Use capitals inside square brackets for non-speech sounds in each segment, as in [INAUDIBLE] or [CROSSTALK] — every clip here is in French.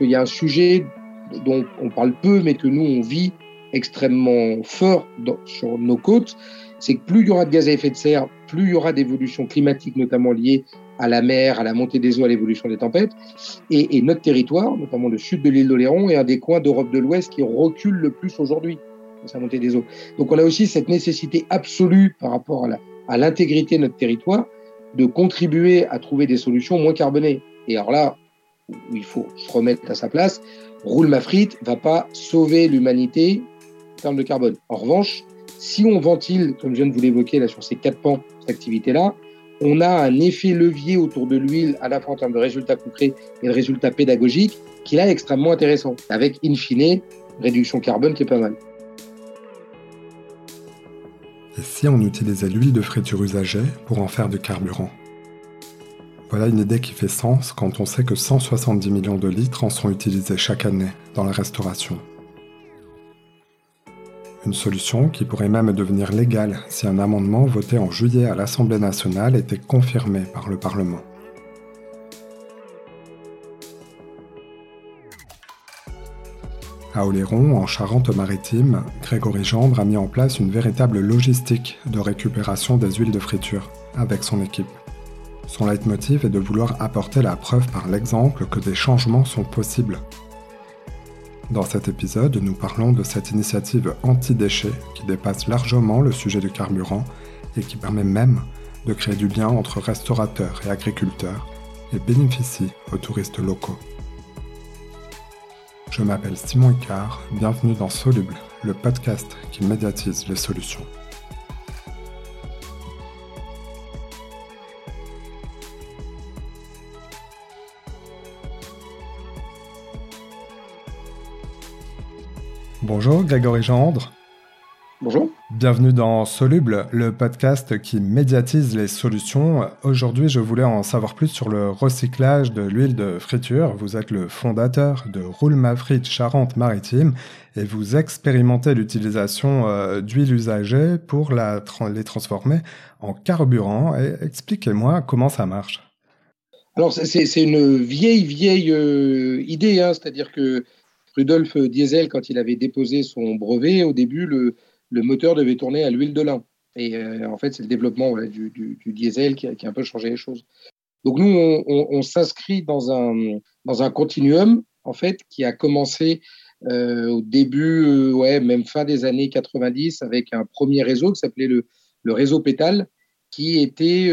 qu'il y a un sujet dont on parle peu, mais que nous, on vit extrêmement fort sur nos côtes, c'est que plus il y aura de gaz à effet de serre, plus il y aura d'évolution climatique, notamment liée à la mer, à la montée des eaux, à l'évolution des tempêtes. Et, notre territoire, notamment le sud de l'île d'Oléron, est un des coins d'Europe de l'Ouest qui recule le plus aujourd'hui sa montée des eaux. Donc on a aussi cette nécessité absolue par rapport à l'intégrité de notre territoire de contribuer à trouver des solutions moins carbonées. Et alors là, où il faut se remettre à sa place, roule ma frite va pas sauver l'humanité en termes de carbone. En revanche, si on ventile, comme je viens de vous l'évoquer là sur ces quatre pans, cette activité-là, on a un effet levier autour de l'huile, à la fois en termes de résultats concrets et de résultats pédagogiques, qui est là extrêmement intéressant, avec in fine réduction carbone qui est pas mal. Et si on utilisait l'huile de friture usagée pour en faire du carburant? Voilà une idée qui fait sens quand on sait que 170 millions de litres en sont utilisés chaque année dans la restauration. Une solution qui pourrait même devenir légale si un amendement voté en juillet à l'Assemblée nationale était confirmé par le Parlement. À Oléron, en Charente-Maritime, Grégory Gendre a mis en place une véritable logistique de récupération des huiles de friture avec son équipe. Son leitmotiv est de vouloir apporter la preuve par l'exemple que des changements sont possibles. Dans cet épisode, nous parlons de cette initiative anti-déchets qui dépasse largement le sujet du carburant et qui permet même de créer du lien entre restaurateurs et agriculteurs et bénéficie aux touristes locaux. Je m'appelle Simon Icard, bienvenue dans Soluble, le podcast qui médiatise les solutions. Bonjour Grégory Gendre. Bonjour. Bienvenue dans Soluble, le podcast qui médiatise les solutions. Aujourd'hui, je voulais en savoir plus sur le recyclage de l'huile de friture. Vous êtes le fondateur de Roule Mafrit Charente-Maritime et vous expérimentez l'utilisation euh, d'huile usagée pour les transformer en carburant. Expliquez-moi comment ça marche. Alors, c'est une vieille, vieille euh, idée, hein. c'est-à-dire que Rudolf Diesel, quand il avait déposé son brevet, au début, le, moteur devait tourner à l'huile de lin. Et euh, en fait, c'est le développement du, diesel qui a, un peu changé les choses. Donc nous, on, s'inscrit dans un, dans un continuum, en fait, qui a commencé euh, au début, euh, ouais, même fin des années 90, avec un premier réseau qui s'appelait le, le, réseau Pétale, qui était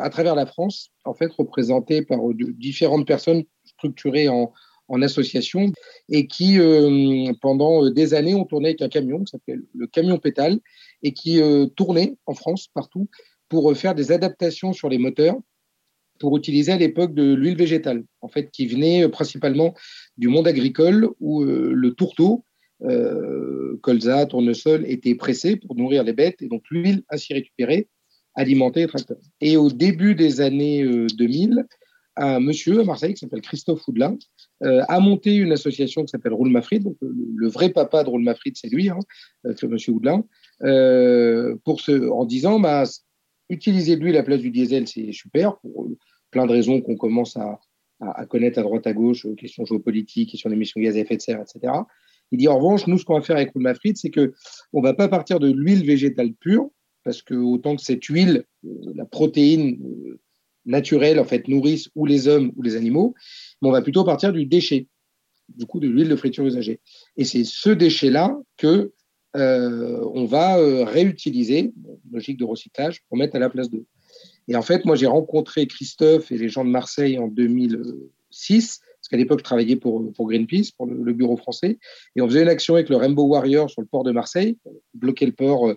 à travers la France, en fait, représenté par différentes personnes structurées en, en association et qui, euh, pendant euh, des années, ont tourné avec un camion qui s'appelle le camion pétale et qui euh, tournait en France partout pour faire des adaptations sur les moteurs pour utiliser à l'époque de l'huile végétale, en fait, qui venait principalement du monde agricole où le tourteau, colza, tournesol, était pressé pour nourrir les bêtes et donc l'huile ainsi récupérée alimentait les tracteurs. Et au début des années 2000, un monsieur à Marseille qui s'appelle Christophe Houdelin euh, a monté une association qui s'appelle Roule Mafrid. Donc, le, vrai papa de Roule Mafrid, c'est lui, hein, euh, monsieur Houdelin, euh, pour en disant bah, utiliser l'huile à la place du diesel, c'est super, pour plein de raisons qu'on commence à, connaître à droite à gauche, questions géopolitiques, questions d'émissions de gaz à effet de serre, etc. Il dit en revanche, nous, ce qu'on va faire avec Roule Mafrid, c'est qu'on ne va pas partir de l'huile végétale pure, parce que autant que cette huile, la protéine naturelle, en fait, nourrissent ou les hommes ou les animaux, mais on va plutôt partir du déchet, du coup de l'huile de friture usagée. Et c'est ce déchet-là que euh, on va euh, réutiliser, logique de recyclage, pour mettre à la place d'eau. Et en fait, moi, j'ai rencontré Christophe et les gens de Marseille en 2006, parce qu'à l'époque, je travaillais pour, Greenpeace, pour le, bureau français, et on faisait une action avec le Rainbow Warrior sur le port de Marseille, bloquer le port, euh,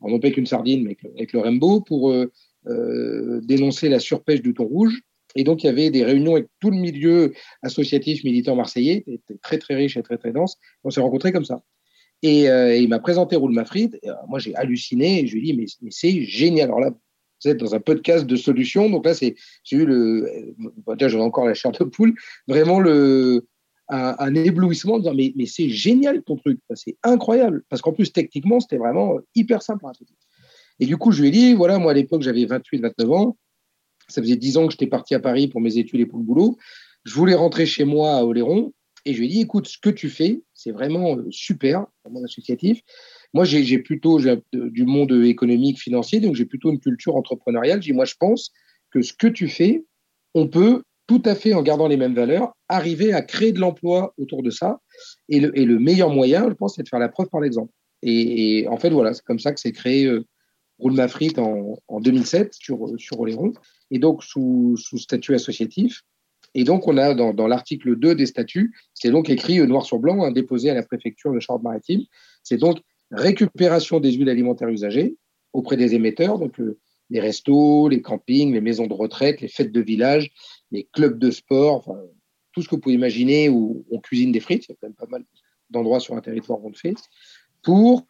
en non pas qu'une sardine, mais avec le, avec Rainbow, pour euh, dénoncer la surpêche du thon rouge. Et donc, il y avait des réunions avec tout le milieu associatif militant marseillais, très, très riche et très, très dense. On s'est rencontrés comme ça. Et, euh, il m'a présenté Roule Mafrid. Euh, moi, j'ai halluciné et je lui ai dit, mais, c'est génial. Alors là, vous êtes dans un podcast de solutions. Donc là, j'ai eu le, déjà, j'avais encore la chair de poule, vraiment le, un, éblouissement de dire, mais, mais c'est génial ton truc. C'est incroyable. Parce qu'en plus, techniquement, c'était vraiment hyper simple. Et du coup, je lui ai dit, voilà, moi à l'époque, j'avais 28, 29 ans. Ça faisait 10 ans que j'étais parti à Paris pour mes études et pour le boulot. Je voulais rentrer chez moi à Oléron. Et je lui ai dit, écoute, ce que tu fais, c'est vraiment super, dans mon associatif. Moi, j'ai plutôt du monde économique, financier, donc j'ai plutôt une culture entrepreneuriale. Je dis, moi, je pense que ce que tu fais, on peut tout à fait, en gardant les mêmes valeurs, arriver à créer de l'emploi autour de ça. Et le, et le, meilleur moyen, je pense, c'est de faire la preuve par l'exemple. Et, en fait, voilà, c'est comme ça que s'est créé euh, Roule ma frite en, en 2007 sur, sur Oléron, et donc sous, sous, statut associatif. Et donc, on a dans, dans l'article 2 des statuts, c'est donc écrit euh, noir sur blanc, hein, déposé à la préfecture de Charente-Maritime. C'est donc récupération des huiles alimentaires usagées auprès des émetteurs, donc euh, les restos, les campings, les maisons de retraite, les fêtes de village, les clubs de sport, tout ce que vous pouvez imaginer où on cuisine des frites, il y a quand même pas mal d'endroits sur un territoire où on le fait, pour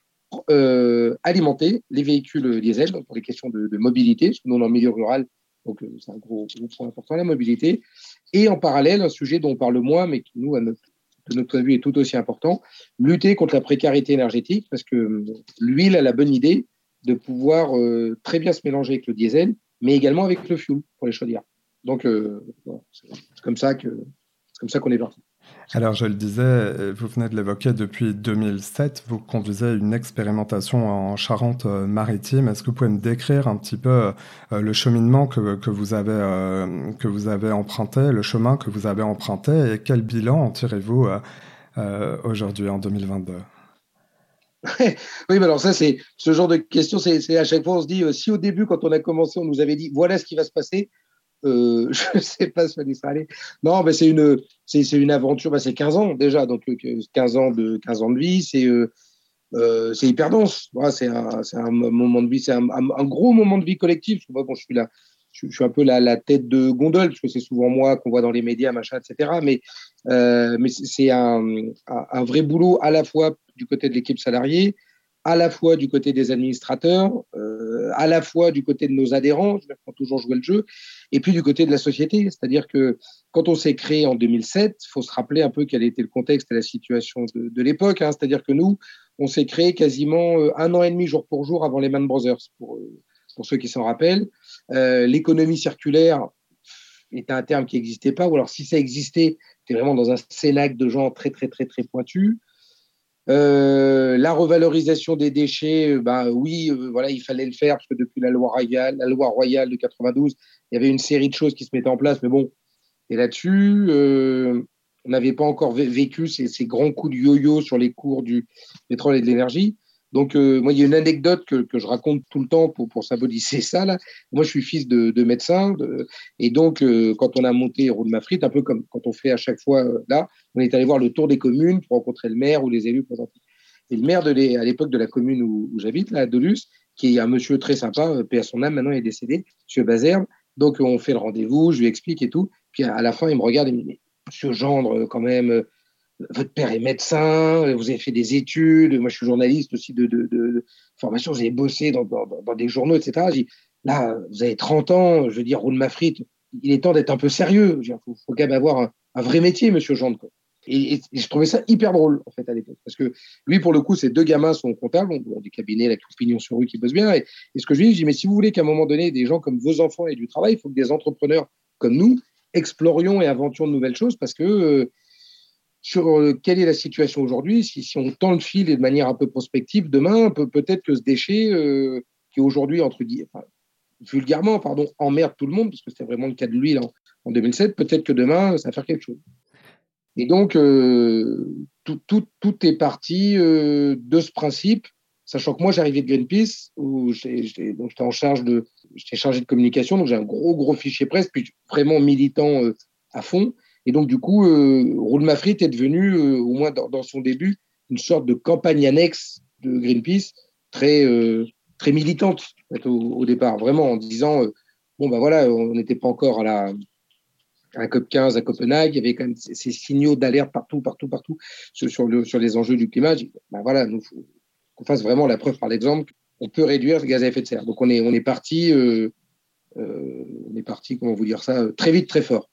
euh, alimenter les véhicules diesel, donc pour les questions de, mobilité, parce que nous, milieu rural, donc euh, c'est un gros, point important, la mobilité. Et en parallèle, un sujet dont on parle moins, mais qui, nous, à notre, de notre point de vue, est tout aussi important, lutter contre la précarité énergétique, parce que euh, l'huile a la bonne idée de pouvoir très bien se mélanger avec le diesel, mais également avec le fuel pour les chaudières. Donc, c'est comme ça c'est comme ça qu'on est parti. Alors, je le disais, euh, vous venez de l'évoquer, depuis 2007, vous conduisez une expérimentation en Charente-Maritime. Est-ce que vous pouvez me décrire un petit peu euh, le cheminement que, que vous avez, euh, que vous avez emprunté, le chemin que vous avez emprunté et quel bilan en tirez-vous aujourd'hui, en 2022 [LAUGHS] oui, mais alors ça, c'est ce genre de question, c'est à chaque fois, on se dit, si au début, quand on a commencé, on nous avait dit, voilà ce qui va se passer, euh, [LAUGHS] je ne sais pas ce que ça allait. Non, mais c'est une, c'est, une aventure. Bah, c'est 15 ans déjà, donc 15 euh, ans de 15 ans de vie, c'est euh, c'est hyper dense. Voilà, c'est un, un moment de vie, c'est un, un, gros moment de vie collectif. Je, suis là, je, suis un peu la, tête de gondole parce que c'est souvent moi qu'on voit dans les médias, machin, etc. Mais mais c'est un, un, vrai boulot à la fois du côté de l'équipe salariée, à la fois du côté des administrateurs, à la fois du côté de nos adhérents, je vais toujours jouer le jeu, et puis du côté de la société. C'est-à-dire que quand on s'est créé en 2007, il faut se rappeler un peu quel était le contexte et la situation de, l'époque. Hein. C'est-à-dire que nous, on s'est créé quasiment euh, un an et demi jour pour jour avant les Man Brothers, pour, euh, pour ceux qui s'en rappellent. Euh, L'économie circulaire était un terme qui n'existait pas, ou alors si ça existait, c'était vraiment dans un cénacle de gens très, très, très, très pointus. Euh, la revalorisation des déchets, euh, ben oui, euh, voilà, il fallait le faire parce que depuis la loi royale, la loi royale de 92, il y avait une série de choses qui se mettaient en place. Mais bon, et là-dessus, on n'avait pas encore vécu ces, ces, grands coups de yo-yo sur les cours du pétrole et de l'énergie. Donc, euh, moi, il y a une anecdote que, je raconte tout le temps pour, symboliser ça. Là. Moi, je suis fils de, de médecin. De, et donc, euh, quand on a monté Roule ma frite, un peu comme quand on fait à chaque fois euh, là, on est allé voir le tour des communes pour rencontrer le maire ou les élus présentés. Et le maire, de à l'époque de la commune où, j'habite, là, à qui est un monsieur très sympa, paix à son âme, maintenant il est décédé, monsieur Bazerbe. Donc, on fait le rendez-vous, je lui explique et tout. Puis à la fin, il me regarde et me dit, monsieur Gendre, quand même, votre père est médecin, vous avez fait des études, moi je suis journaliste aussi de, de, de formation, vous avez bossé dans, des journaux, etc. là, vous avez 30 ans, je veux dire, roule ma frite, il est temps d'être un peu sérieux. Il faut, faut, quand même avoir un, vrai métier, monsieur Jean. Et, et, je trouvais ça hyper drôle, en fait, à l'époque. Parce que lui, pour le coup, ces deux gamins sont comptables, ont des cabinets, la pignon sur rue qui bossent bien. Et, et, ce que je lui dis, je dis, mais si vous voulez qu'à un moment donné, des gens comme vos enfants aient du travail, il faut que des entrepreneurs comme nous explorions et inventions de nouvelles choses parce que euh, sur euh, quelle est la situation aujourd'hui. Si, on tend le fil et de manière un peu prospective, demain, peut, peut-être que ce déchet, euh, qui aujourd'hui, entre enfin, vulgairement, pardon, emmerde tout le monde, parce que c'était vraiment le cas de l'huile en, en, 2007, peut-être que demain, ça va faire quelque chose. Et donc, euh, tout, est parti de ce principe, sachant que moi, j'arrivais de Greenpeace, où j'étais en charge de, j'étais chargé de communication, donc j'ai un gros, gros fichier presse, puis vraiment militant à fond. Et donc, du coup, euh, Roule ma frite est devenu, euh, au moins dans, son début, une sorte de campagne annexe de Greenpeace, très, euh, très militante au, départ, vraiment en disant euh, bon, ben voilà, on n'était pas encore à la, à la COP 15 à Copenhague, il y avait quand même ces, signaux d'alerte partout, partout, partout sur, sur, le, sur les enjeux du climat. ben voilà, nous, qu'on fasse vraiment la preuve par l'exemple, on peut réduire le gaz à effet de serre. Donc, on est, on est parti, on est parti, comment vous dire ça, très vite, très fort.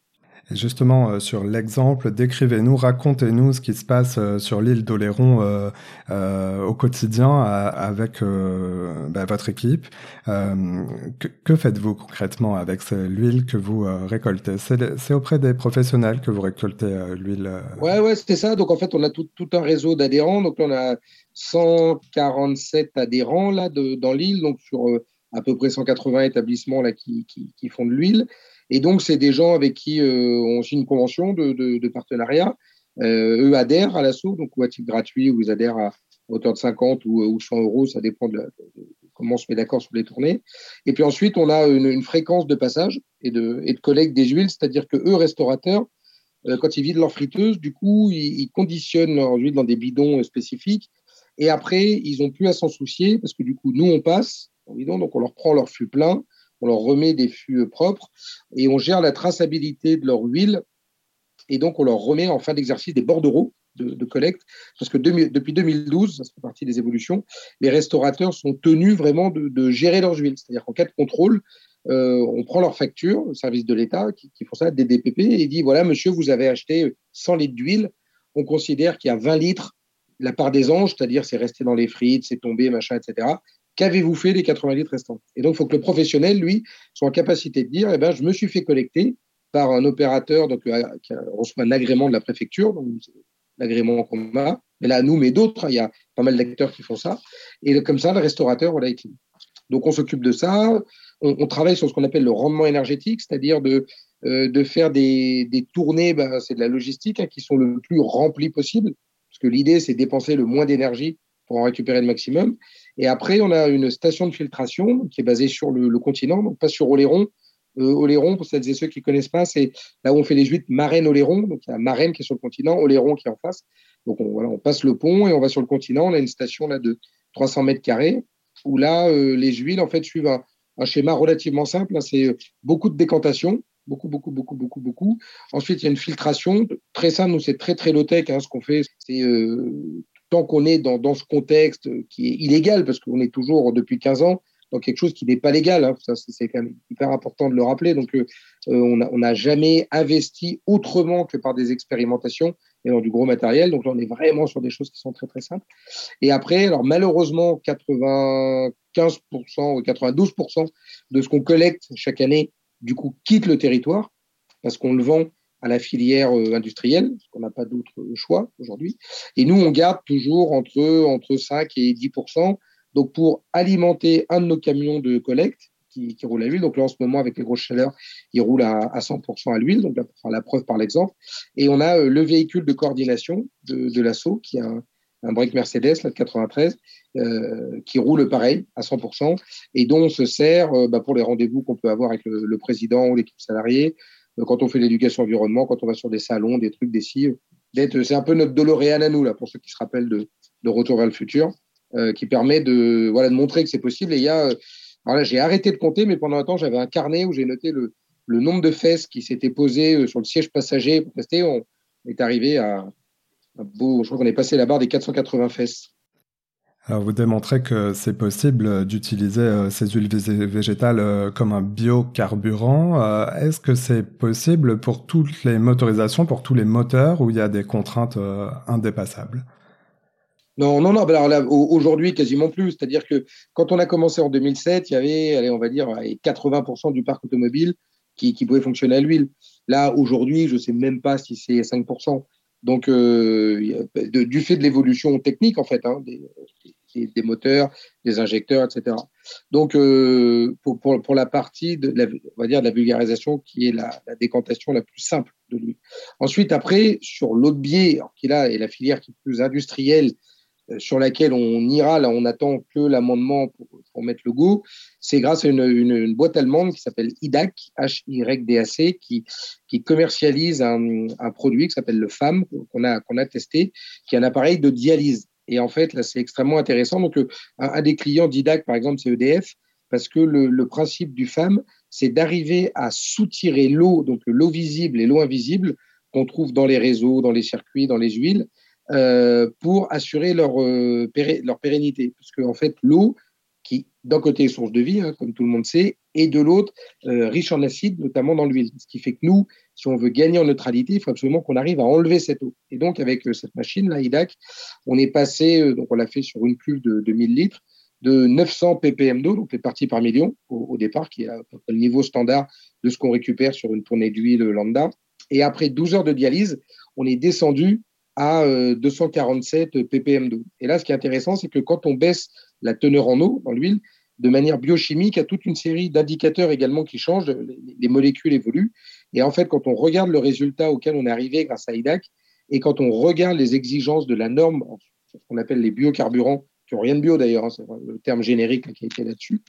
Justement, euh, sur l'exemple, décrivez-nous, racontez-nous ce qui se passe euh, sur l'île d'Oléron euh, au quotidien avec bah, votre équipe. que, faites-vous concrètement avec l'huile que vous récoltez? C'est auprès des professionnels que vous récoltez l'huile Ouais, ouais, c'était ça. Donc en fait, on a tout, un réseau d'adhérents. Donc on a 147 adhérents là dans l'île, donc sur à peu près 180 établissements là qui font de l'huile. Et donc, c'est des gens avec qui euh, on signe une convention de, partenariat. Euh, eux adhèrent à l'assaut, donc ou à titre gratuit, ou ils adhèrent à hauteur de 50 ou, 100 euros, ça dépend de, comment on se met d'accord sur les tournées. Et puis ensuite, on a une, fréquence de passage et de, et collecte des huiles, c'est-à-dire que eux, restaurateurs, euh, quand ils vident leur friteuse, du coup, ils, conditionnent leurs huiles dans des bidons spécifiques. Et après, ils n'ont plus à s'en soucier parce que du coup, nous, on passe donc on leur prend leur fût plein on leur remet des fûts propres et on gère la traçabilité de leur huile. Et donc, on leur remet en fin d'exercice des bordereaux de, collecte, parce que depuis 2012, ça fait partie des évolutions, les restaurateurs sont tenus vraiment de, gérer leurs huiles. C'est-à-dire qu'en cas de contrôle, euh, on prend leur facture, le service de l'État qui, font ça, des DPP, et dit voilà, monsieur, vous avez acheté 100 litres d'huile. On considère qu'il y a 20 litres, la part des anges, c'est-à-dire c'est resté dans les frites, c'est tombé, machin, etc. Qu'avez-vous fait des 80 litres restants? Et donc, il faut que le professionnel, lui, soit en capacité de dire eh ben, je me suis fait collecter par un opérateur donc, euh, qui reçoit un agrément de la préfecture, l'agrément qu'on a. Mais là, nous, mais d'autres, il y a pas mal d'acteurs qui font ça. Et comme ça, le restaurateur, voilà, est Donc, on s'occupe de ça. On, travaille sur ce qu'on appelle le rendement énergétique, c'est-à-dire de, euh, de faire des, des tournées, ben, c'est de la logistique, hein, qui sont le plus remplies possible. Parce que l'idée, c'est dépenser le moins d'énergie pour en récupérer le maximum. Et après, on a une station de filtration qui est basée sur le, continent, donc pas sur Oléron. Euh, Oléron, pour celles et ceux qui ne connaissent pas, c'est là où on fait les huîtres Marraine-Oléron. Donc il y a Marraine qui est sur le continent, Oléron qui est en face. Donc on, voilà, on passe le pont et on va sur le continent. On a une station là de 300 mètres carrés où là, euh, les huiles en fait suivent un, schéma relativement simple. Hein. c'est euh, beaucoup de décantation, beaucoup, beaucoup, beaucoup, beaucoup, beaucoup. Ensuite, il y a une filtration très simple. Nous, c'est très, très low-tech. Hein, ce qu'on fait, c'est tant qu'on est dans, ce contexte qui est illégal, parce qu'on est toujours depuis 15 ans dans quelque chose qui n'est pas légal, hein, ça c'est quand même hyper important de le rappeler. Donc, euh, euh, on n'a jamais investi autrement que par des expérimentations et dans du gros matériel. Donc là, on est vraiment sur des choses qui sont très très simples. Et après, alors malheureusement, 95% ou 92% de ce qu'on collecte chaque année, du coup, quitte le territoire parce qu'on le vend à la filière euh, industrielle, parce qu'on n'a pas d'autre choix aujourd'hui. Et nous, on garde toujours entre, entre 5 et 10% donc pour alimenter un de nos camions de collecte qui, roule à l'huile. Donc là, en ce moment, avec les grosses chaleurs, il roule à, à 100% à l'huile, donc pour faire la preuve par l'exemple. Et on a euh, le véhicule de coordination de, l'assaut, qui a un, un break Mercedes là, de 93, euh, qui roule pareil à 100%, et dont on se sert bah, pour les rendez-vous qu'on peut avoir avec le, le président ou l'équipe salariée, quand on fait l'éducation environnement, quand on va sur des salons, des trucs, des cires. C'est un peu notre DeLorean à nous, là, pour ceux qui se rappellent de, de Retour vers le futur, euh, qui permet de, voilà, de montrer que c'est possible. Et il y a, euh, alors là, j'ai arrêté de compter, mais pendant un temps, j'avais un carnet où j'ai noté le, le nombre de fesses qui s'étaient posées sur le siège passager pour tester. On est arrivé à, à beau, je crois qu'on est passé la barre des 480 fesses. Alors vous démontrez que c'est possible d'utiliser euh, ces huiles végétales euh, comme un biocarburant. Euh, est-ce que c'est possible pour toutes les motorisations, pour tous les moteurs où il y a des contraintes indépassables? Non, non, non. Aujourd'hui, quasiment plus. C'est-à-dire que quand on a commencé en 2007, il y avait, allez, on va dire, 80% du parc automobile qui, pouvait fonctionner à l'huile. Là, aujourd'hui, je ne sais même pas si c'est 5%. Donc, du fait de l'évolution technique, en fait, hein, des, moteurs, des injecteurs, etc. Donc, euh, pour, pour, pour, la partie de la, on va dire de la vulgarisation qui est la, la décantation la plus simple de lui. Ensuite, après, sur l'autre biais, qui là est la filière qui est plus industrielle, euh, sur laquelle on ira, là, on attend que l'amendement pour, mettre le goût, c'est grâce à une, boîte allemande qui s'appelle IDAC, H-Y-D-A-C, qui, commercialise un, produit qui s'appelle le FAM, qu'on a, testé, qui est un appareil de dialyse. Et en fait, là, c'est extrêmement intéressant. Donc, euh, un, des clients d'IDAC, par exemple, c'est EDF, parce que le, principe du FAM, c'est d'arriver à soutirer l'eau, donc l'eau visible et l'eau invisible qu'on trouve dans les réseaux, dans les circuits, dans les huiles, euh, pour assurer leur, euh, leur pérennité. Parce qu'en en fait, l'eau, qui d'un côté est source de vie, hein, comme tout le monde sait, et de l'autre riche en acide, notamment dans l'huile. Ce qui fait que nous, si on veut gagner en neutralité, il faut absolument qu'on arrive à enlever cette eau. Et donc, avec euh, cette machine, là, IDAC, on est passé, euh, donc on l'a fait sur une cuve de, de 1000 litres, de 900 ppm d'eau, donc les parties par million au, départ, qui est le niveau standard de ce qu'on récupère sur une tournée d'huile lambda. Et après 12 heures de dialyse, on est descendu à 247 euh, ppm d'eau. Et là, ce qui est intéressant, c'est que quand on baisse la teneur en eau dans l'huile, de manière biochimique, a toute une série d'indicateurs également qui changent, les, molécules évoluent. Et en fait, quand on regarde le résultat auquel on est arrivé grâce à IDAC, et quand on regarde les exigences de la norme, ce qu'on appelle les biocarburants, rien de bio d'ailleurs, hein, c'est le terme générique qui a été là-dessus,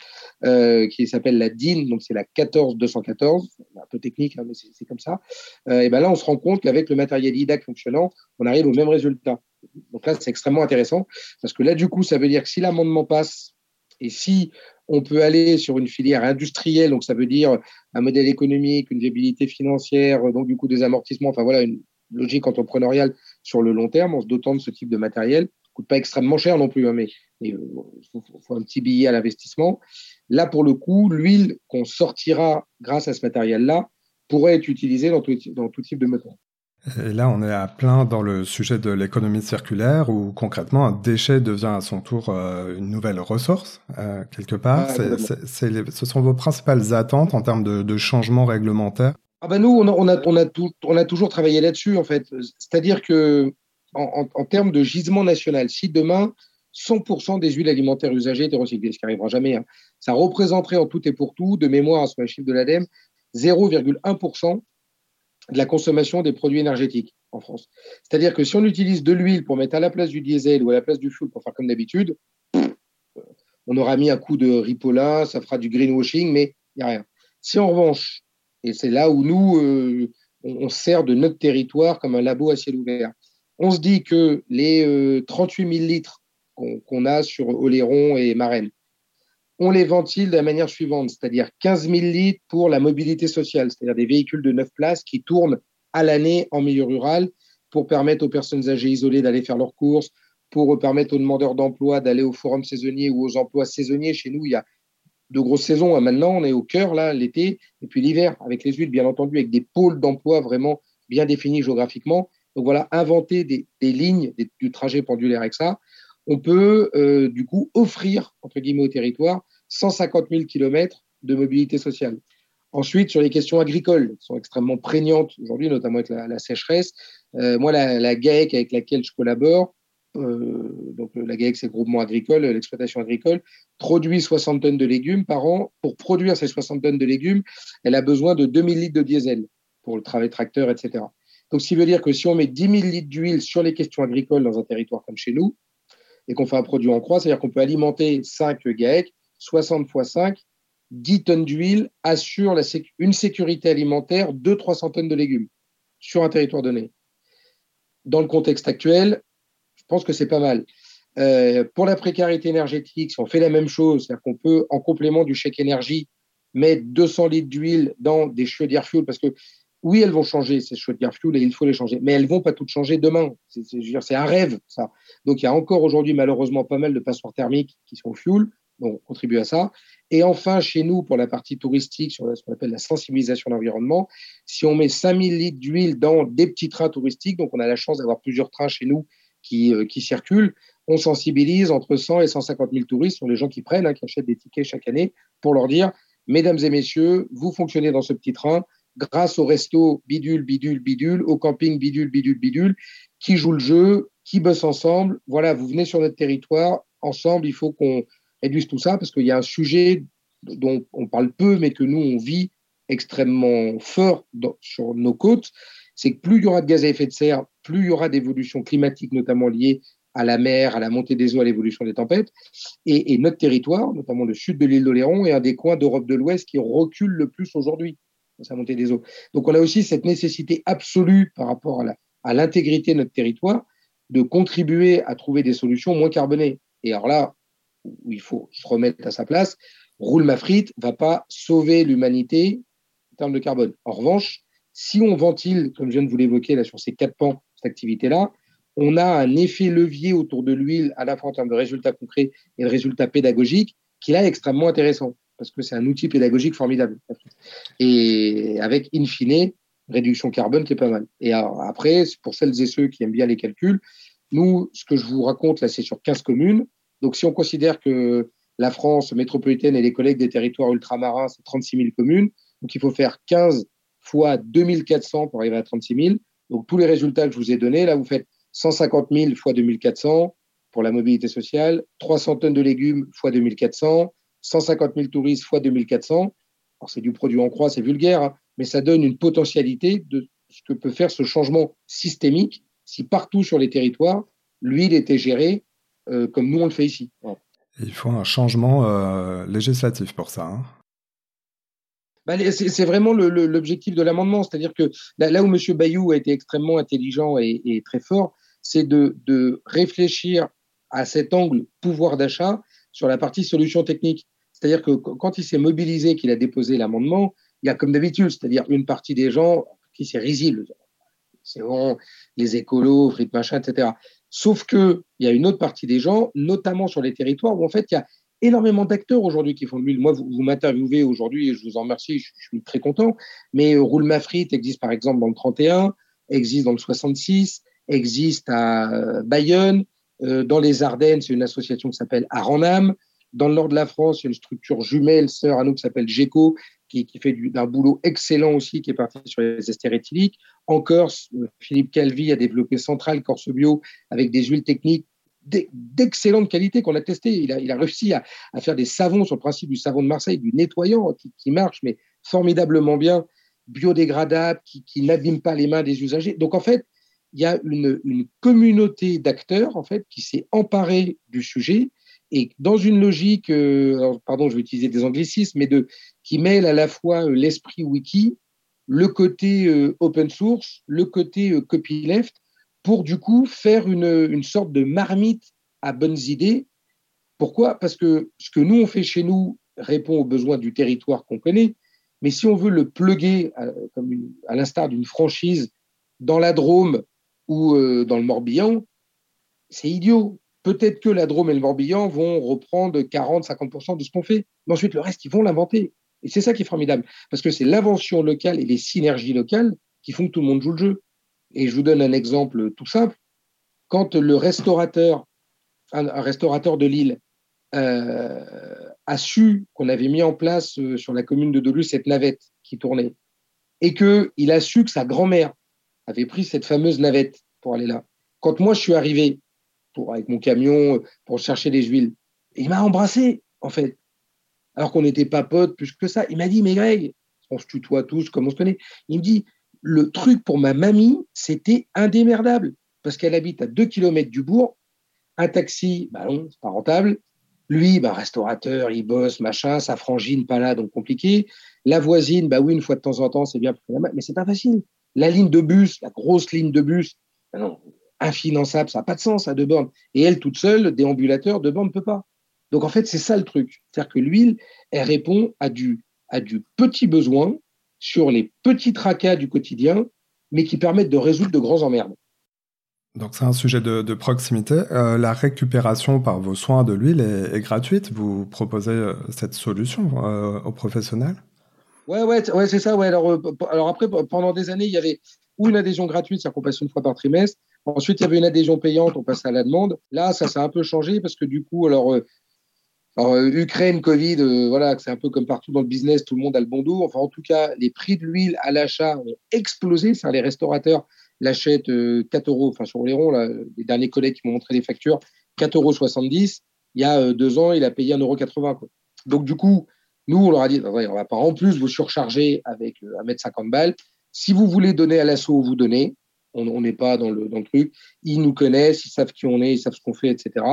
euh, qui s'appelle la DIN, donc c'est la 14214, un peu technique, hein, mais c'est comme ça. Euh, et ben là, on se rend compte qu'avec le matériel IDAC fonctionnant, on arrive au même résultat. Donc là, c'est extrêmement intéressant, parce que là, du coup, ça veut dire que si l'amendement passe, et si on peut aller sur une filière industrielle, donc ça veut dire un modèle économique, une viabilité financière, donc du coup des amortissements, enfin voilà, une logique entrepreneuriale sur le long terme en se dotant de ce type de matériel. Coûte pas extrêmement cher non plus, hein, mais il faut, faut, un petit billet à l'investissement. Là, pour le coup, l'huile qu'on sortira grâce à ce matériel-là pourrait être utilisée dans tout, dans tout type de moteur. Et là, on est à plein dans le sujet de l'économie circulaire où concrètement un déchet devient à son tour euh, une nouvelle ressource euh, quelque part. ce sont vos principales attentes en termes de, de changement réglementaire ah ben nous, on a, on a, on a, tout, on a toujours travaillé là-dessus en fait. C'est-à-dire que en, termes de gisement national, si demain 100% des huiles alimentaires usagées étaient recyclées, ce qui n'arrivera jamais, hein, ça représenterait en tout et pour tout, de mémoire sur un chiffre de l'ADEME, 0,1% de la consommation des produits énergétiques en France. C'est-à-dire que si on utilise de l'huile pour mettre à la place du diesel ou à la place du fuel pour faire comme d'habitude, on aura mis un coup de ripollin, ça fera du greenwashing, mais il n'y a rien. Si en revanche, et c'est là où nous, euh, on, sert de notre territoire comme un labo à ciel ouvert, on se dit que les 38 euh, 000 litres qu'on a sur Oléron et Marraine, on les ventile de la manière suivante, c'est-à-dire 15 000 litres pour la mobilité sociale, c'est-à-dire des véhicules de 9 places qui tournent à l'année en milieu rural pour permettre aux personnes âgées isolées d'aller faire leurs courses, pour permettre aux demandeurs d'emploi d'aller au forum saisonnier ou aux emplois saisonniers. Chez nous, il y a de grosses saisons. Hein. Maintenant, on est au cœur, là, l'été, et puis l'hiver, avec les huiles, bien entendu, avec des pôles d'emploi vraiment bien définis géographiquement. Donc voilà, inventer des, lignes du trajet pendulaire avec ça. On peut, euh, du coup, offrir, entre guillemets, au territoire 150 000 km de mobilité sociale. Ensuite, sur les questions agricoles, qui sont extrêmement prégnantes aujourd'hui, notamment avec la, sécheresse, euh, moi, la, GAEC avec laquelle je collabore, euh, donc la GAEC, c'est le groupement agricole, l'exploitation agricole, produit 60 tonnes de légumes par an. Pour produire ces 60 tonnes de légumes, elle a besoin de 2000 litres de diesel pour le travail tracteur, etc. Donc, ce qui veut dire que si on met 10 000 litres d'huile sur les questions agricoles dans un territoire comme chez nous, et qu'on fait un produit en croix, c'est-à-dire qu'on peut alimenter 5 GAEC, 60 x 5, 10 tonnes d'huile assurent une sécurité alimentaire de 300 tonnes de légumes sur un territoire donné. Dans le contexte actuel, je pense que c'est pas mal. Euh, pour la précarité énergétique, si on fait la même chose, c'est-à-dire qu'on peut, en complément du chèque énergie, mettre 200 litres d'huile dans des chaudières fuel, parce que oui, elles vont changer, ces chaudières fuel, et il faut les changer, mais elles vont pas toutes changer demain. C'est un rêve, ça. Donc, il y a encore aujourd'hui, malheureusement, pas mal de passoires thermiques qui sont fuel on contribue à ça. Et enfin, chez nous, pour la partie touristique, sur ce qu'on appelle la sensibilisation de l'environnement, si on met 5000 litres d'huile dans des petits trains touristiques, donc on a la chance d'avoir plusieurs trains chez nous qui, euh, circulent, on sensibilise entre 100 et 150 000 touristes, ce sont les gens qui prennent, hein, qui achètent des tickets chaque année, pour leur dire, mesdames et messieurs, vous fonctionnez dans ce petit train grâce au resto bidule, bidule, bidule, au camping bidule, bidule, bidule, qui joue le jeu, qui bosse ensemble. Voilà, vous venez sur notre territoire, ensemble, il faut qu'on réduisent tout ça parce qu'il y a un sujet dont on parle peu, mais que nous, on vit extrêmement fort sur nos côtes, c'est que plus il y aura de gaz à effet de serre, plus il y aura d'évolution climatique, notamment liée à la mer, à la montée des eaux, à l'évolution des tempêtes. Et, notre territoire, notamment le sud de l'île d'Oléron, est un des coins d'Europe de l'Ouest qui recule le plus aujourd'hui montée des eaux. Donc on a aussi cette nécessité absolue par rapport à l'intégrité de notre territoire de contribuer à trouver des solutions moins carbonées. Et alors là, il faut se remettre à sa place, roule ma frite va pas sauver l'humanité en termes de carbone. En revanche, si on ventile, comme je viens de vous l'évoquer là sur ces quatre pans, cette activité-là, on a un effet levier autour de l'huile, à la fois en termes de résultats concrets et de résultats pédagogiques, qui est extrêmement intéressant, parce que c'est un outil pédagogique formidable. Et avec, in fine, réduction carbone qui est pas mal. Et après, pour celles et ceux qui aiment bien les calculs, nous, ce que je vous raconte là, c'est sur 15 communes. Donc, si on considère que la France métropolitaine et les collègues des territoires ultramarins, c'est 36 000 communes, donc il faut faire 15 fois 2400 pour arriver à 36 000. Donc, tous les résultats que je vous ai donnés, là, vous faites 150 000 fois 2400 pour la mobilité sociale, 300 tonnes de légumes fois 2400, 150 000 touristes fois 2400. Alors, c'est du produit en croix, c'est vulgaire, hein, mais ça donne une potentialité de ce que peut faire ce changement systémique si partout sur les territoires, l'huile était gérée euh, comme nous on le fait ici. Il faut un changement euh, législatif pour ça. Hein. Bah, c'est vraiment l'objectif de l'amendement. C'est-à-dire que là, où M. Bayou a été extrêmement intelligent et, très fort, c'est de, réfléchir à cet angle pouvoir d'achat sur la partie solution technique. C'est-à-dire que quand il s'est mobilisé, qu'il a déposé l'amendement, il y a comme d'habitude, c'est-à-dire une partie des gens qui c'est risible. C'est bon, les écolos, frites machin, etc. Sauf qu'il y a une autre partie des gens, notamment sur les territoires, où en fait, il y a énormément d'acteurs aujourd'hui qui font de l'huile. Moi, vous, m'interviewez aujourd'hui et je vous en remercie, je, suis très content. Mais euh, Roule ma existe par exemple dans le 31, existe dans le 66, existe à euh, Bayonne. Euh, dans les Ardennes, c'est une association qui s'appelle Aranam. Dans le nord de la France, il y a une structure jumelle, sœur à nous, qui s'appelle GECO, qui, fait d'un boulot excellent aussi, qui est parti sur les esters éthyliques. En Corse, Philippe Calvi a développé Central Corse Bio avec des huiles techniques d'excellente qualité qu'on a testé. Il a, réussi à, faire des savons sur le principe du savon de Marseille, du nettoyant qui, qui marche, mais formidablement bien, biodégradable, qui, qui n'abîme pas les mains des usagers. Donc en fait, il y a une, une communauté d'acteurs en fait qui s'est emparée du sujet et dans une logique, euh, pardon, je vais utiliser des anglicismes, mais de qui mêle à la fois euh, l'esprit wiki, le côté euh, open source, le côté copyleft pour du coup faire une, une sorte de marmite à bonnes idées. Pourquoi? Parce que ce que nous on fait chez nous répond aux besoins du territoire qu'on connaît, mais si on veut le pluguer à, l'instar d'une franchise dans la Drôme ou dans le Morbihan, c'est idiot. Peut-être que la Drôme et le Morbihan vont reprendre 40-50% de ce qu'on fait, mais ensuite le reste, ils vont l'inventer. Et c'est ça qui est formidable, parce que c'est l'invention locale et les synergies locales qui font que tout le monde joue le jeu. Et je vous donne un exemple tout simple. Quand le restaurateur, un, restaurateur de Lille, euh, a su qu'on avait mis en place euh, sur la commune de Dolus cette navette qui tournait, et qu'il a su que sa grand-mère avait pris cette fameuse navette pour aller là. Quand moi je suis arrivé pour, avec mon camion pour chercher des huiles, il m'a embrassé en fait, alors qu'on n'était pas potes plus que ça. Il m'a dit mais Greg, on se tutoie tous comme on se connaît. Il me dit le truc pour ma mamie, c'était indémerdable parce qu'elle habite à 2 km du bourg. Un taxi, bah non, c'est pas rentable. Lui, bah, restaurateur, il bosse, machin, sa frangine, pas là, donc compliqué. La voisine, bah oui, une fois de temps en temps, c'est bien, mais c'est pas facile. La ligne de bus, la grosse ligne de bus, bah non, infinançable, ça n'a pas de sens à deux bornes. Et elle, toute seule, déambulateur, deux bornes ne peut pas. Donc en fait, c'est ça le truc. C'est-à-dire que l'huile, elle répond à du, à du petit besoin sur les petits tracas du quotidien, mais qui permettent de résoudre de grands emmerdes. Donc c'est un sujet de, proximité. Euh, la récupération par vos soins de l'huile est, gratuite. Vous proposez euh, cette solution euh, aux professionnels? Ouais, ouais, ouais c'est ça. Ouais. Alors, alors après, pendant des années, il y avait ou une adhésion gratuite, c'est-à-dire qu'on passe une fois par trimestre. Ensuite, il y avait une adhésion payante, on passe à la demande. Là, ça s'est un peu changé parce que du coup, alors alors, euh, Ukraine, Covid, euh, voilà, c'est un peu comme partout dans le business, tout le monde a le bon dos. Enfin, en tout cas, les prix de l'huile à l'achat ont explosé. Ça, les restaurateurs l'achètent 4 euh, euros, enfin sur les ronds, les derniers collègues qui m'ont montré les factures, 4,70 euros. Il y a deux ans, il a payé 1,80 euros. Donc, du coup, nous, on leur a dit, on ne va pas en plus vous surcharger avec 1,50 balles. Si vous voulez donner à l'assaut, vous donnez. On n'est pas dans le, dans le truc. Ils nous connaissent, ils savent qui on est, ils savent ce qu'on fait, etc.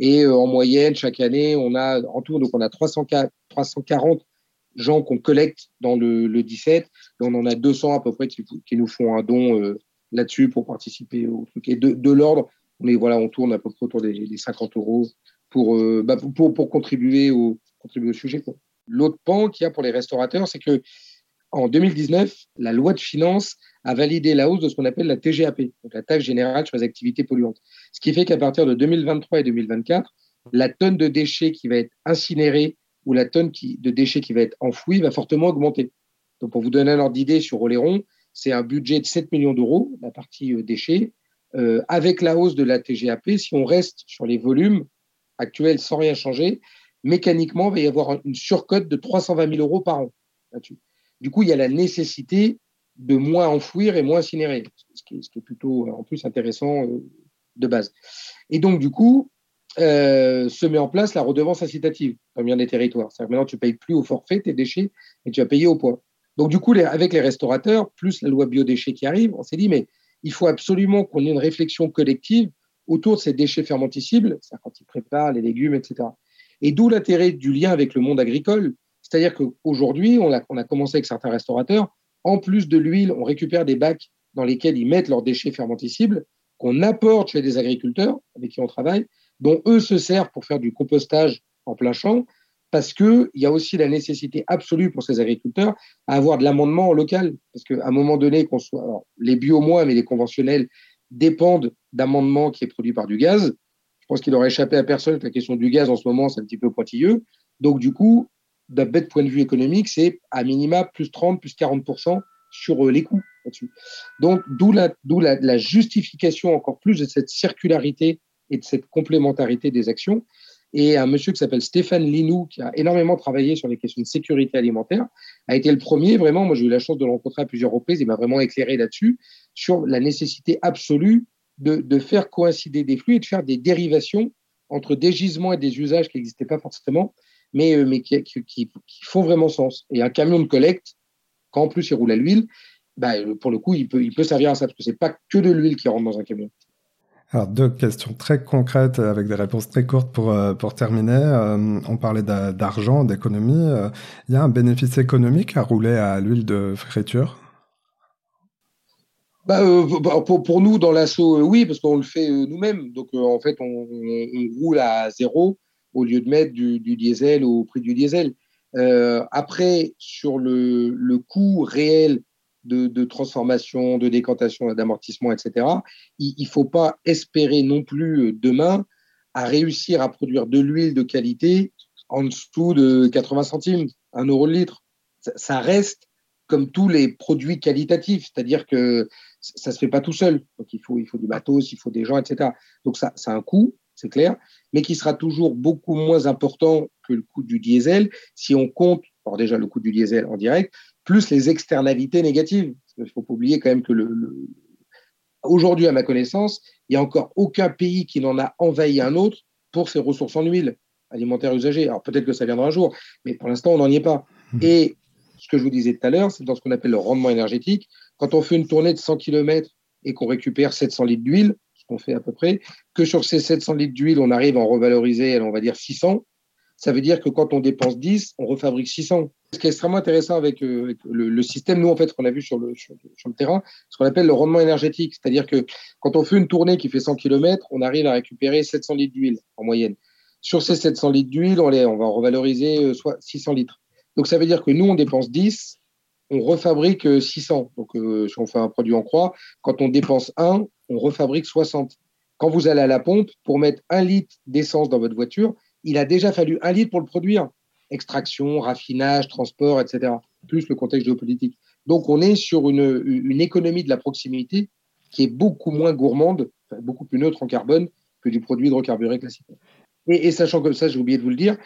Et euh, en moyenne, chaque année, on a en tout, donc on a 340 gens qu'on collecte dans le, le, 17. Et on en a 200 à peu près qui, qui nous font un don euh, là-dessus pour participer au truc. Et de, de l'ordre, mais voilà, on tourne à peu près autour des, des 50 euros pour, euh, bah, pour, pour, contribuer au, contribuer au sujet. L'autre pan qu'il y a pour les restaurateurs, c'est que en 2019, la loi de finances a validé la hausse de ce qu'on appelle la TGAP, donc la taxe générale sur les activités polluantes. Ce qui fait qu'à partir de 2023 et 2024, la tonne de déchets qui va être incinérée ou la tonne de déchets qui va être enfouie va fortement augmenter. Donc, pour vous donner un ordre d'idée sur Oléron, c'est un budget de 7 millions d'euros, la partie euh, déchets. Euh, avec la hausse de la TGAP, si on reste sur les volumes actuels sans rien changer, mécaniquement, il va y avoir une surcote de 320 000 euros par an. Du coup, il y a la nécessité de moins enfouir et moins incinérer, ce qui est, plutôt en plus intéressant de base. Et donc, du coup, euh, se met en place la redevance incitative dans bien des territoires. C'est-à-dire maintenant, tu ne payes plus au forfait tes déchets, et tu vas payer au poids. Donc, du coup, avec les restaurateurs, plus la loi biodéchets qui arrive, on s'est dit, mais il faut absolument qu'on ait une réflexion collective autour de ces déchets fermenticibles, c'est-à-dire quand ils préparent les légumes, etc. Et d'où l'intérêt du lien avec le monde agricole. C'est-à-dire qu'aujourd'hui, on a commencé avec certains restaurateurs, en plus de l'huile, on récupère des bacs dans lesquels ils mettent leurs déchets fermenticibles, qu'on apporte chez des agriculteurs avec qui on travaille, dont eux se servent pour faire du compostage en plein champ, parce qu'il y a aussi la nécessité absolue pour ces agriculteurs à avoir de l'amendement local. Parce qu'à un moment donné, qu'on soit, les bio moins, mais les conventionnels dépendent d'amendements qui est produit par du gaz. Je pense qu'il aurait échappé à personne que la question du gaz en ce moment, c'est un petit peu pointilleux. Donc, du coup, d'un bête point de vue économique, c'est à minima plus 30, plus 40% sur euh, les coûts. Donc, d'où la justification encore plus de cette circularité et de cette complémentarité des actions. Et un monsieur qui s'appelle Stéphane Linou, qui a énormément travaillé sur les questions de sécurité alimentaire, a été le premier, vraiment, moi j'ai eu la chance de le rencontrer à plusieurs reprises, il m'a vraiment éclairé là-dessus, sur la nécessité absolue de, de, faire coïncider des flux et de faire des dérivations entre des gisements et des usages qui n'existaient pas forcément, mais, euh, mais qui, qui, qui, font vraiment sens. Et un camion de collecte, quand en plus il roule à l'huile, bah, pour le coup, il peut, il peut servir à ça, parce que c'est pas que de l'huile qui rentre dans un camion. Alors deux questions très concrètes avec des réponses très courtes pour euh, pour terminer. Euh, on parlait d'argent, d'économie. Euh, il y a un bénéfice économique à rouler à l'huile de friture? Bah, bah pour, nous dans l'assaut, oui, parce qu'on le fait nous-mêmes. Donc en fait, on, roule à zéro au lieu de mettre du, diesel au prix du diesel. après, sur le, le coût réel de, transformation, de décantation, d'amortissement, etc. Il ne faut pas espérer non plus euh, demain à réussir à produire de l'huile de qualité en dessous de 80 centimes, 1 euro le litre. Ça, reste comme tous les produits qualitatifs, c'est-à-dire que ça ne se fait pas tout seul. Donc il faut, il faut du matos, il faut des gens, etc. Donc ça, ça a un coût, c'est clair, mais qui sera toujours beaucoup moins important que le coût du diesel si on compte, alors déjà le coût du diesel en direct, plus les externalités négatives. Il ne faut pas oublier quand même que le, aujourd'hui, à ma connaissance, il n'y a encore aucun pays qui n'en a envahi un autre pour ses ressources en huile alimentaire usagée. Alors peut-être que ça viendra un jour, mais pour l'instant, on n'en y est pas. Mmh. Et ce que je vous disais tout à l'heure, c'est dans ce qu'on appelle le rendement énergétique. Quand on fait une tournée de 100 km et qu'on récupère 700 litres d'huile, qu'on fait à peu près, que sur ces 700 litres d'huile, on arrive à en revaloriser, on va dire 600, ça veut dire que quand on dépense 10, on refabrique 600. Ce qui est extrêmement intéressant avec, euh, le, système, nous, en fait, qu'on a vu sur le, terrain, ce qu'on appelle le rendement énergétique. C'est-à-dire que quand on fait une tournée qui fait 100 km, on arrive à récupérer 700 litres d'huile en moyenne. Sur ces 700 litres d'huile, on, on va revaloriser euh, soit 600 litres. Donc, ça veut dire que nous, on dépense 10, on refabrique 600. Euh, Donc, si on fait un produit en croix, quand on dépense 1, on refabrique 60. Quand vous allez à la pompe, pour mettre un litre d'essence dans votre voiture, il a déjà fallu un litre pour le produire. Extraction, raffinage, transport, etc. Plus le contexte géopolitique. Donc on est sur une, économie de la proximité qui est beaucoup moins gourmande, beaucoup plus neutre en carbone que du produit hydrocarburé classique. Et, sachant que ça, j'ai oublié de vous le dire,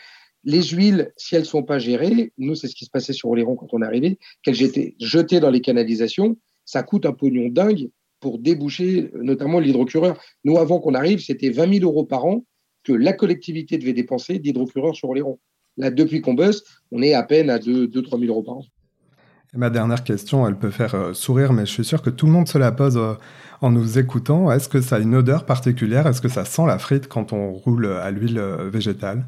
les huiles, si elles ne sont pas gérées, nous, c'est ce qui se passait sur Oléron quand on est arrivé, qu'elles étaient jetées dans les canalisations, ça coûte un pognon dingue pour déboucher notamment l'hydrocureur. Nous, avant qu'on arrive, c'était 20 000 euros par an que la collectivité devait dépenser d'hydrocureurs sur Oléron. Là, depuis qu'on bosse, on est à peine à 2-3 000 euros par an. Et ma dernière question, elle peut faire euh, sourire, mais je suis sûr que tout le monde se la pose euh, en nous écoutant. Est-ce que ça a une odeur particulière? Est-ce que ça sent la frite quand on roule à l'huile euh, végétale?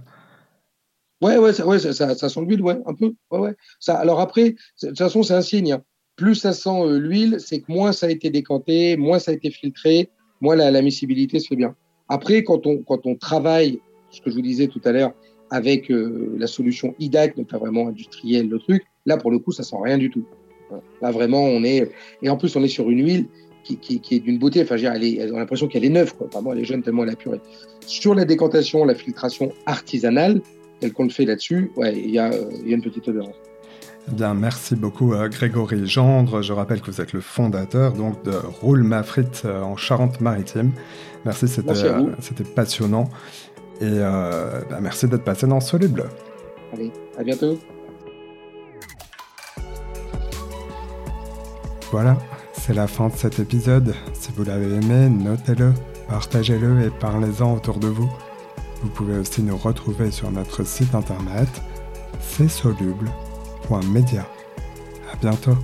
Ouais, ouais, ça, ouais ça, ça, sent l'huile, ouais, un peu. Ouais, ouais. Ça, alors après, de toute façon, c'est un signe. Hein. Plus ça sent l'huile, c'est que moins ça a été décanté, moins ça a été filtré, moins la, miscibilité se fait bien. Après, quand on, quand on travaille, ce que je vous disais tout à l'heure, avec euh, la solution IDAC, donc pas vraiment industrielle, le truc, là, pour le coup, ça sent rien du tout. Là, vraiment, on est. Et en plus, on est sur une huile qui, qui, est d'une beauté. Enfin, a l'impression qu'elle est neuve, quoi. Vraiment, elle est jeune tellement elle a purée. Sur la décantation, la filtration artisanale, telle qu'on le fait là-dessus, ouais, il y, a, y a une petite odeur. Eh bien, merci beaucoup à Grégory Gendre. Je rappelle que vous êtes le fondateur donc de Roule ma frite en Charente-Maritime. Merci, c'était passionnant. Et bah, merci d'être passé dans Soluble. Allez, à bientôt. Voilà, c'est la fin de cet épisode. Si vous l'avez aimé, notez-le, partagez-le et parlez-en autour de vous. Vous pouvez aussi nous retrouver sur notre site internet csoluble.media. À bientôt.